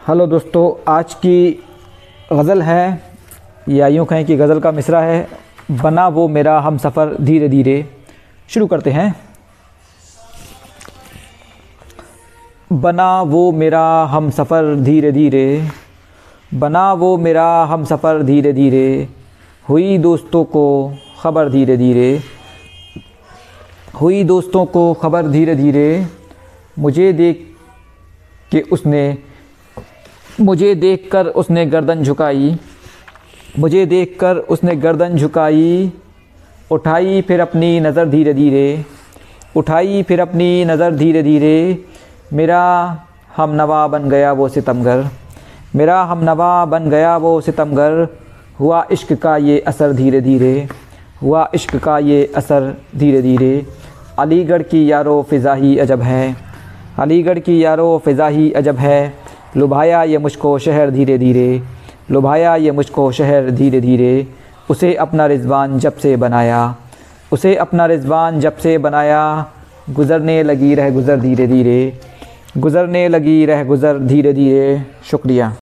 Hello दोस्तों, आज की गज़ल है, या यूँ कहें कि गज़ल का मिसरा है, बना वो मेरा हम सफ़र धीरे धीरे। शुरू करते हैं। बना वो मेरा हम सफ़र धीरे धीरे, बना वो मेरा हम सफ़र धीरे धीरे, हुई दोस्तों को ख़बर धीरे धीरे, हुई दोस्तों को ख़बर धीरे धीरे, मुझे देख के उसने मुझे देखकर उसने गर्दन झुकाई। मुझे देखकर उसने गर्दन झुकाई। उठाई फिर अपनी नज़र धीरे धीरे। उठाई फिर अपनी नज़र धीरे धीरे। मेरा हम नवा बन गया वो सितमगर। मेरा हम नवा बन गया वो सितमगर। हुआ इश्क का ये असर धीरे धीरे। हुआ इश्क का ये असर धीरे धीरे। अलीगढ़ की यारो फ़िज़ा ही अजब है। अलीगढ़ की यारो फ़िज़ा ही अजब है। लुभाया ये मुझको शहर धीरे धीरे, लुभाया ये मुझको शहर धीरे धीरे। उसे अपना रिजवान जब से बनाया, उसे अपना रिजवान जब से बनाया, गुज़रने लगी रह गुज़र धीरे धीरे, गुज़रने लगी रह गुज़र धीरे धीरे। शुक्रिया।